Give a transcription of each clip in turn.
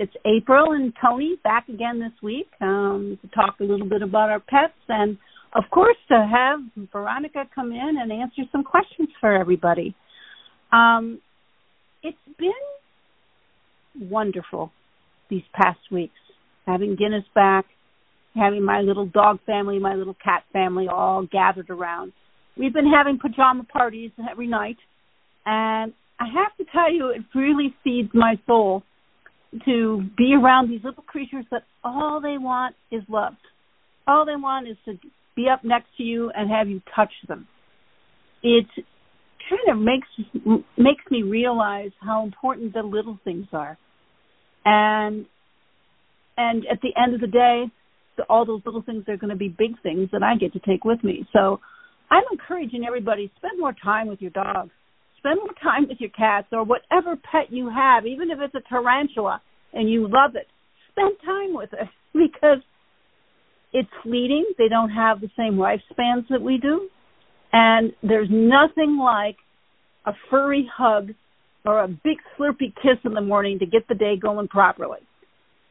It's April and Tony back again this week um, to talk a little bit about our pets and, of course, to have Veronica come in and answer some questions for everybody. Um, it's been wonderful these past weeks having Guinness back, having my little dog family, my little cat family all gathered around. We've been having pajama parties every night, and I have to tell you, it really feeds my soul to be around these little creatures that all they want is love. All they want is to be up next to you and have you touch them. It kind of makes makes me realize how important the little things are. And and at the end of the day, all those little things are going to be big things that I get to take with me. So I'm encouraging everybody spend more time with your dogs spend more time with your cats or whatever pet you have, even if it's a tarantula and you love it. Spend time with it because it's fleeting. They don't have the same lifespans that we do. And there's nothing like a furry hug or a big slurpy kiss in the morning to get the day going properly.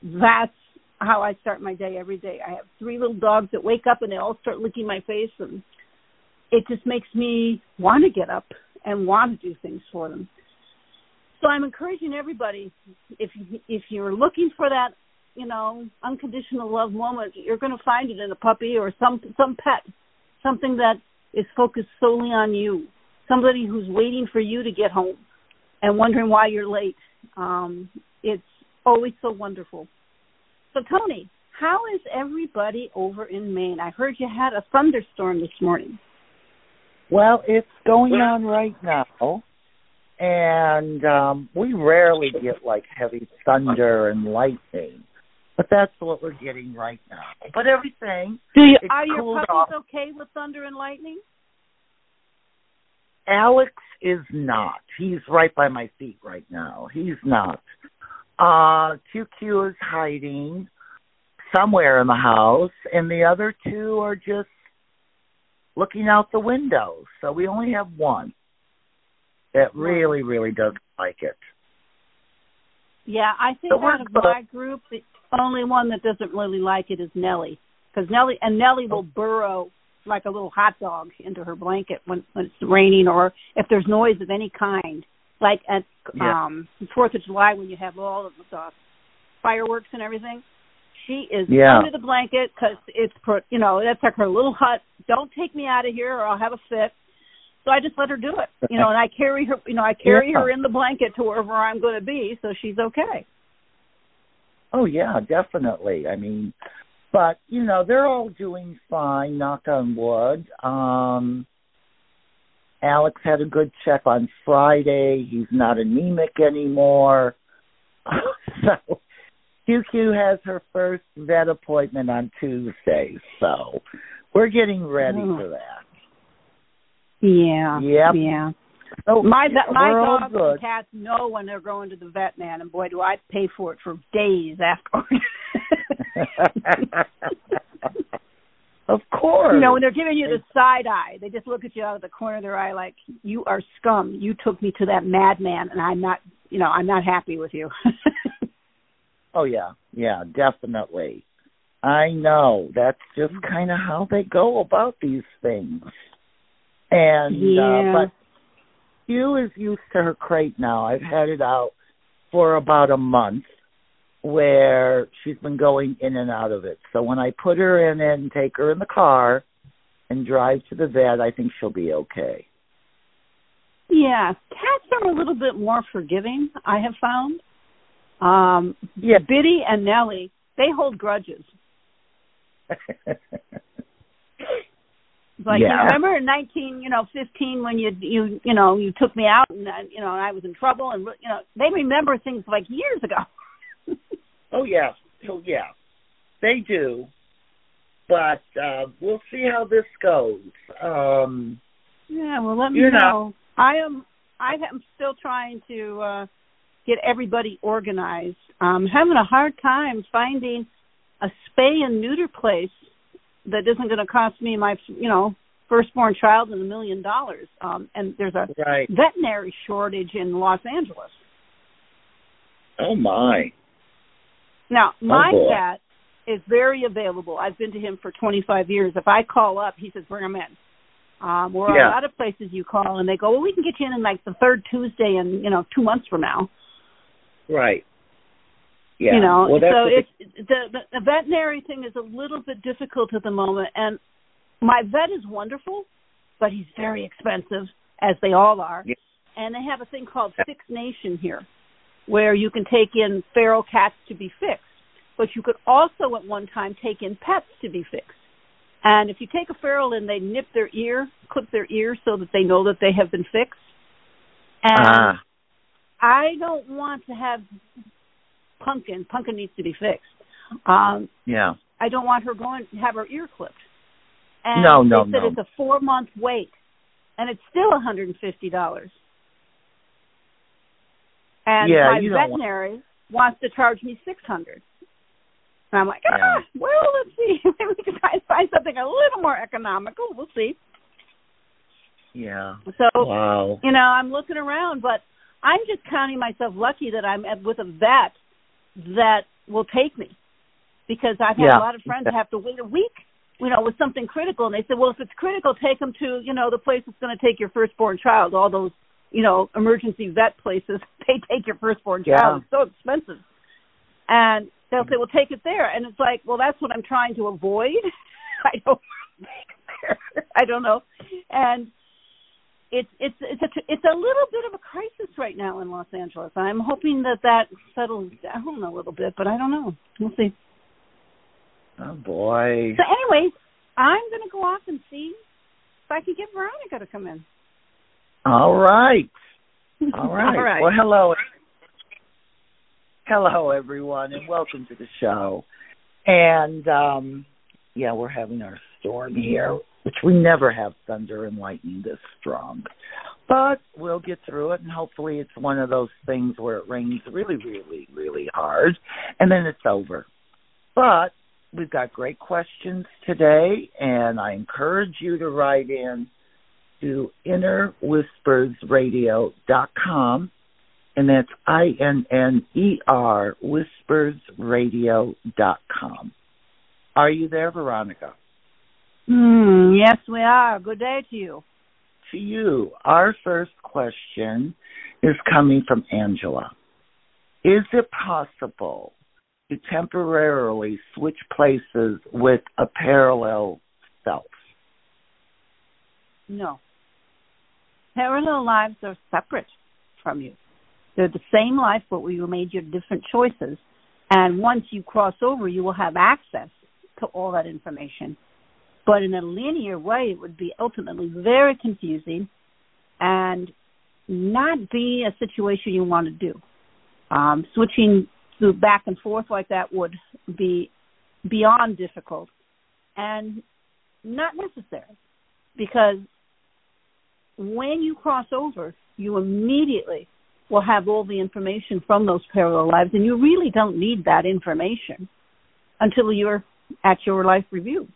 That's how I start my day every day. I have three little dogs that wake up and they all start licking my face and it just makes me want to get up and want to do things for them. So I'm encouraging everybody if if you're looking for that, you know, unconditional love moment, you're going to find it in a puppy or some some pet, something that is focused solely on you, somebody who's waiting for you to get home and wondering why you're late. Um, it's always so wonderful. So Tony, how is everybody over in Maine? I heard you had a thunderstorm this morning. Well, it's going on right now, and um, we rarely get like heavy thunder and lightning, but that's what we're getting right now. But everything Do you, are your puppies off. okay with thunder and lightning? Alex is not. He's right by my feet right now. He's not. Uh QQ is hiding somewhere in the house, and the other two are just looking out the window. So we only have one that really, really doesn't like it. Yeah, I think so out of my group, the only one that doesn't really like it is Nellie, because Nellie and Nellie will burrow like a little hot dog into her blanket when when it's raining or if there's noise of any kind, like at yeah. um Fourth of July when you have all of the fireworks and everything. She is yeah. under the blanket because it's, you know, that's like her little hut. Don't take me out of here or I'll have a fit. So I just let her do it, you know, and I carry her, you know, I carry yeah. her in the blanket to wherever I'm going to be, so she's okay. Oh yeah, definitely. I mean, but you know, they're all doing fine. Knock on wood. Um, Alex had a good check on Friday. He's not anemic anymore. so QQ has her first vet appointment on Tuesday, so we're getting ready oh. for that. Yeah. Yep. Yeah. So my my dogs and cats know when they're going to the vet, man, and boy, do I pay for it for days afterwards. of course. You know, when they're giving you the side eye, they just look at you out of the corner of their eye like, "You are scum. You took me to that madman, and I'm not, you know, I'm not happy with you." Oh yeah, yeah, definitely. I know. That's just kind of how they go about these things. And uh, yeah. uh, but QQ is used to her crate now. I've had it out for about a month where she's been going in and out of it. So when I put her in and take her in the car and drive to the vet, I think she'll be okay. Yeah, cats are a little bit more forgiving, I have found. Um, yeah, Biddy and Nellie, they hold grudges. like yeah. remember in nineteen, you know, fifteen when you you you know you took me out and I, you know I was in trouble and you know they remember things like years ago. oh yeah, oh yeah, they do. But uh we'll see how this goes. Um Yeah, well let me know. know. I am I am still trying to uh get everybody organized. I'm having a hard time finding a spay and neuter place that isn't going to cost me my, you know, firstborn child and a million dollars. Um, and there's a right. veterinary shortage in Los Angeles. Oh my. Now, my oh cat is very available. I've been to him for 25 years. If I call up, he says, "Bring him in." Um, or yeah. a lot of places you call and they go, "Well, we can get you in like the third Tuesday in you know two months from now." Right. Yeah. You know, well, so it's the, the the veterinary thing is a little bit difficult at the moment, and my vet is wonderful, but he's very expensive, as they all are. Yeah. And they have a thing called Fix Nation here, where you can take in feral cats to be fixed, but you could also at one time take in pets to be fixed. And if you take a feral in, they nip their ear, clip their ear so that they know that they have been fixed. And Ah. I don't want to have Pumpkin. Pumpkin needs to be fixed. Um, Yeah. I don't want her going to have her ear clipped. And No, no, they said no. it's a four month wait, and it's still one hundred and fifty dollars. And Yeah, my don't want- wants to charge me six hundred. And I'm like, ah, Yeah. well, let's see. Maybe we can try and find something a little more economical. We'll see. Yeah. So Wow. you know, I'm looking around, but I'm just counting myself lucky that I'm with a vet that will take me because I've had Yeah. a lot of friends have to wait a week, you know, with something critical, and they said, well, if it's critical, take them to, you know, the place that's going to take your firstborn child. All those, you know, emergency vet places, they take your firstborn Yeah. child. It's so expensive, and they'll say, well, take it there, and it's like, well, that's what I'm trying to avoid. I don't take it there. I don't know, and it's it's it's a it's a little bit of a crisis right now in Los Angeles. I'm hoping that that settles down a little bit, but I don't know. We'll see. Oh boy. So, anyways, I'm going to go off and see if I can get Veronica to come in. All right. All right. All right. Well, hello. Hello, everyone, and welcome to the show. And um yeah, we're having our storm here, which we never have thunder and lightning this strong. But we'll get through it, and hopefully, it's one of those things where it rains really, really, really hard, and then it's over. But we've got great questions today, and I encourage you to write in to innerwhispersradio.com, and that's I N N E R whispersradio.com. Are you there, Veronica? Hmm, yes, we are. Good day to you. To you, our first question is coming from Angela. Is it possible to temporarily switch places with a parallel self? No. Parallel lives are separate from you. They're the same life, but we made your different choices. And once you cross over, you will have access to all that information. But in a linear way, it would be ultimately very confusing and not be a situation you want to do. Um, switching to back and forth like that would be beyond difficult and not necessary because when you cross over, you immediately will have all the information from those parallel lives, and you really don't need that information until you're at your life review.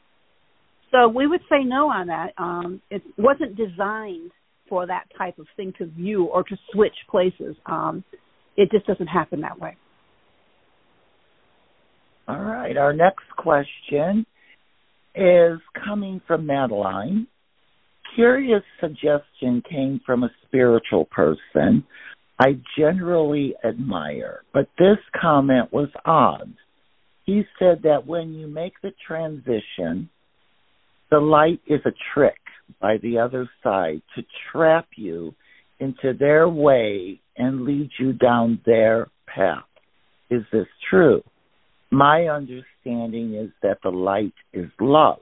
So we would say no on that. Um, it wasn't designed for that type of thing to view or to switch places. Um, it just doesn't happen that way. All right. Our next question is coming from Madeline. Curious suggestion came from a spiritual person I generally admire, but this comment was odd. He said that when you make the transition, the light is a trick by the other side to trap you into their way and lead you down their path. Is this true? My understanding is that the light is love.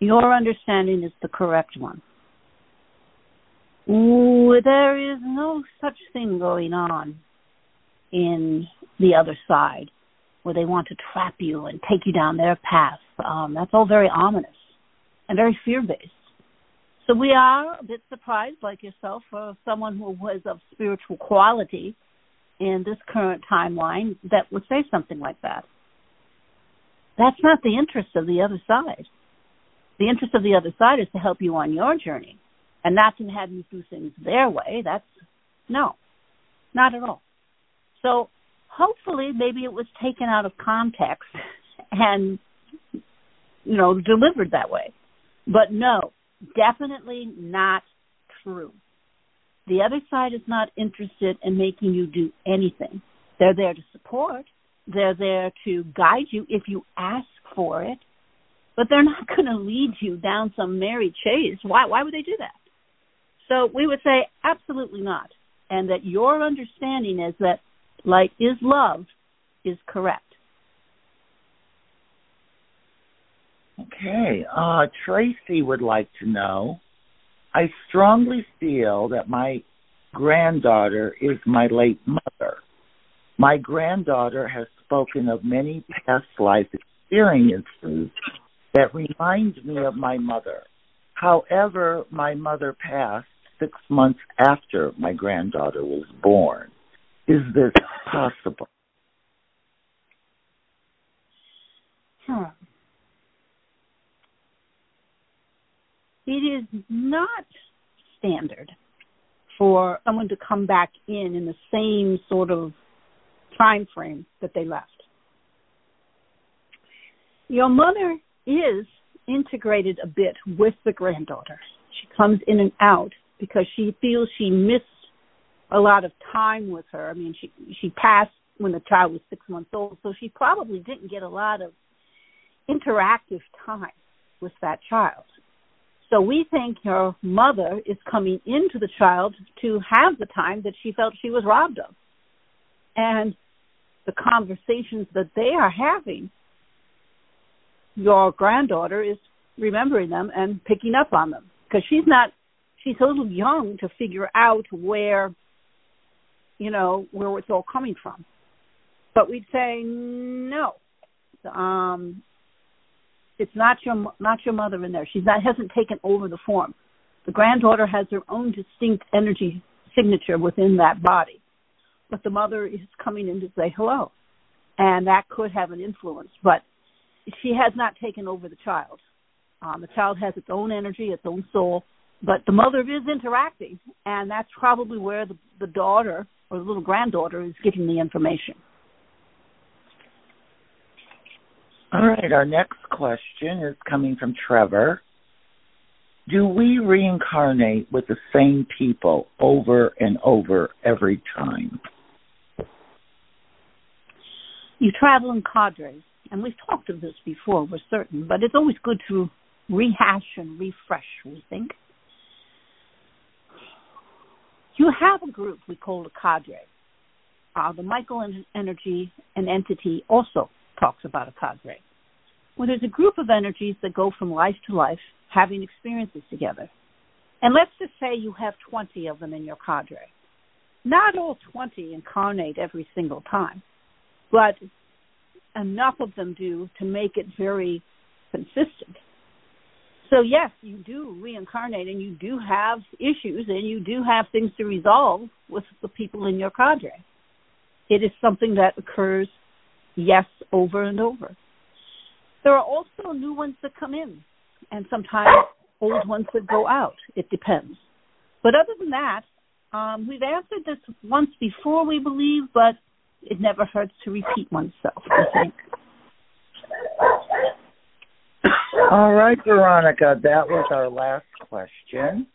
Your understanding is the correct one. Ooh, there is no such thing going on in the other side where they want to trap you and take you down their path. Um, that's all very ominous and very fear based. So we are a bit surprised, like yourself, for someone who was of spiritual quality in this current timeline that would say something like that. That's not the interest of the other side. The interest of the other side is to help you on your journey and not to have you do things their way. That's no. Not at all. So hopefully maybe it was taken out of context and you know delivered that way. But no, definitely not true. The other side is not interested in making you do anything. They're there to support. They're there to guide you if you ask for it. But they're not going to lead you down some merry chase. Why why would they do that? So we would say absolutely not. And that your understanding is that light is love is correct. Okay. Uh, Tracy would like to know I strongly feel that my granddaughter is my late mother. My granddaughter has spoken of many past life experiences that remind me of my mother. However, my mother passed six months after my granddaughter was born. Is this possible? Hmm. It is not standard for someone to come back in in the same sort of time frame that they left. Your mother is integrated a bit with the granddaughter. She comes in and out because she feels she missed a lot of time with her. I mean, she she passed when the child was six months old, so she probably didn't get a lot of interactive time with that child. So we think her mother is coming into the child to have the time that she felt she was robbed of. And the conversations that they are having, your granddaughter is remembering them and picking up on them because she's not she's a little young to figure out where you know where it's all coming from. But we'd say no. Um it's not your not your mother in there. She's not hasn't taken over the form. The granddaughter has her own distinct energy signature within that body. But the mother is coming in to say hello. And that could have an influence. But she has not taken over the child. Um, the child has its own energy its own soul. But the mother is interacting. And that's probably where the, the daughter or the little granddaughter is giving the information. All right our next question is coming from trevor. Do we reincarnate with the same people over and over every time? You travel in cadres and we've talked of this before we're certain but it's always good to rehash and refresh we think you have a group we call a cadre. Uh, the Michael energy and entity also talks about a cadre. Well, there's a group of energies that go from life to life, having experiences together. And let's just say you have 20 of them in your cadre. Not all 20 incarnate every single time, but enough of them do to make it very consistent. So yes, you do reincarnate and you do have issues and you do have things to resolve with the people in your cadre. It is something that occurs, yes, over and over. There are also new ones that come in and sometimes old ones that go out. It depends. But other than that, um, we've answered this once before, we believe, but it never hurts to repeat oneself, I think. All right, Veronica, that was our last question.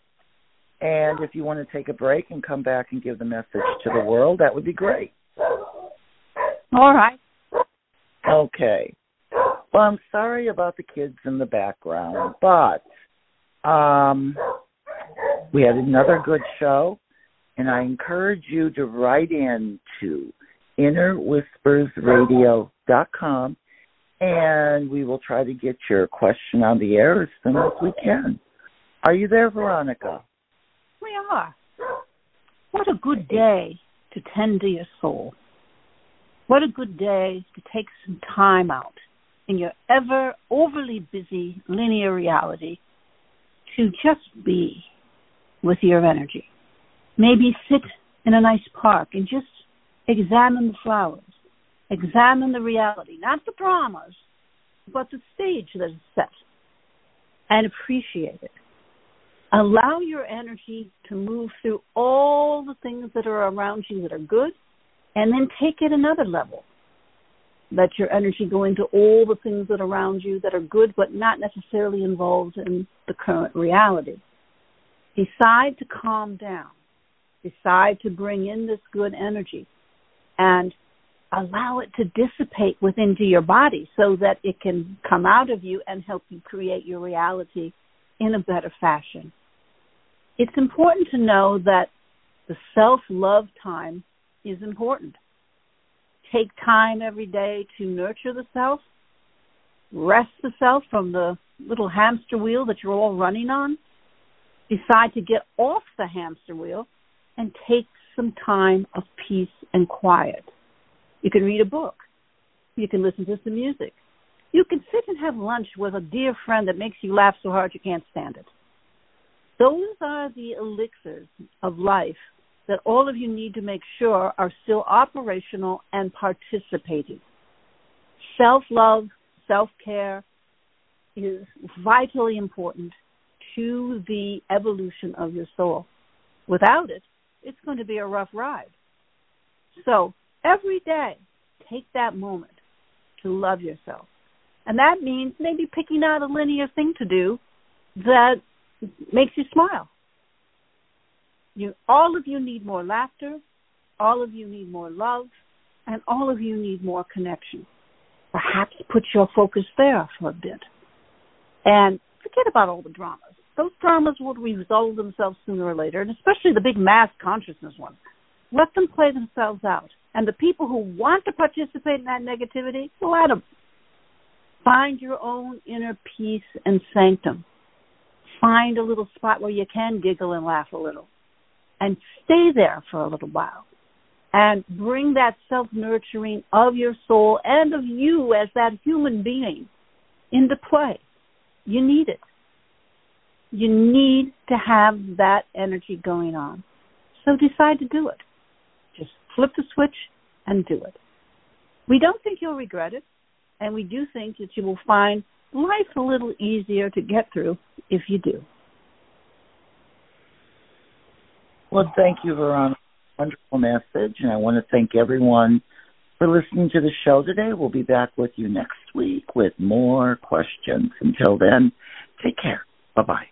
And if you want to take a break and come back and give the message to the world, that would be great. All right. Okay. Well, I'm sorry about the kids in the background, but um, we had another good show, and I encourage you to write in to innerwhispersradio.com and we will try to get your question on the air as soon as we can. Are you there, Veronica? We are. What a good day to tend to your soul. What a good day to take some time out in your ever overly busy linear reality to just be with your energy. Maybe sit in a nice park and just examine the flowers Examine the reality, not the dramas, but the stage that is set, and appreciate it. Allow your energy to move through all the things that are around you that are good, and then take it another level. Let your energy go into all the things that are around you that are good but not necessarily involved in the current reality. Decide to calm down. Decide to bring in this good energy and allow it to dissipate within to your body so that it can come out of you and help you create your reality in a better fashion. It's important to know that the self love time is important. Take time every day to nurture the self, rest the self from the little hamster wheel that you're all running on. Decide to get off the hamster wheel and take some time of peace and quiet. You can read a book. You can listen to some music. You can sit and have lunch with a dear friend that makes you laugh so hard you can't stand it. Those are the elixirs of life that all of you need to make sure are still operational and participating. Self love, self care is vitally important to the evolution of your soul. Without it, it's going to be a rough ride. So every day, take that moment to love yourself. And that means maybe picking out a linear thing to do that makes you smile. You all of you need more laughter, all of you need more love, and all of you need more connection. Perhaps put your focus there for a bit. And forget about all the dramas. Those dramas will resolve themselves sooner or later, and especially the big mass consciousness ones. Let them play themselves out. And the people who want to participate in that negativity, let them. Find your own inner peace and sanctum. Find a little spot where you can giggle and laugh a little. And stay there for a little while. And bring that self nurturing of your soul and of you as that human being into play. You need it. You need to have that energy going on. So decide to do it. Flip the switch and do it. We don't think you'll regret it, and we do think that you will find life a little easier to get through if you do. Well, thank you, Veronica. Wonderful message, and I want to thank everyone for listening to the show today. We'll be back with you next week with more questions. Until then, take care. Bye bye.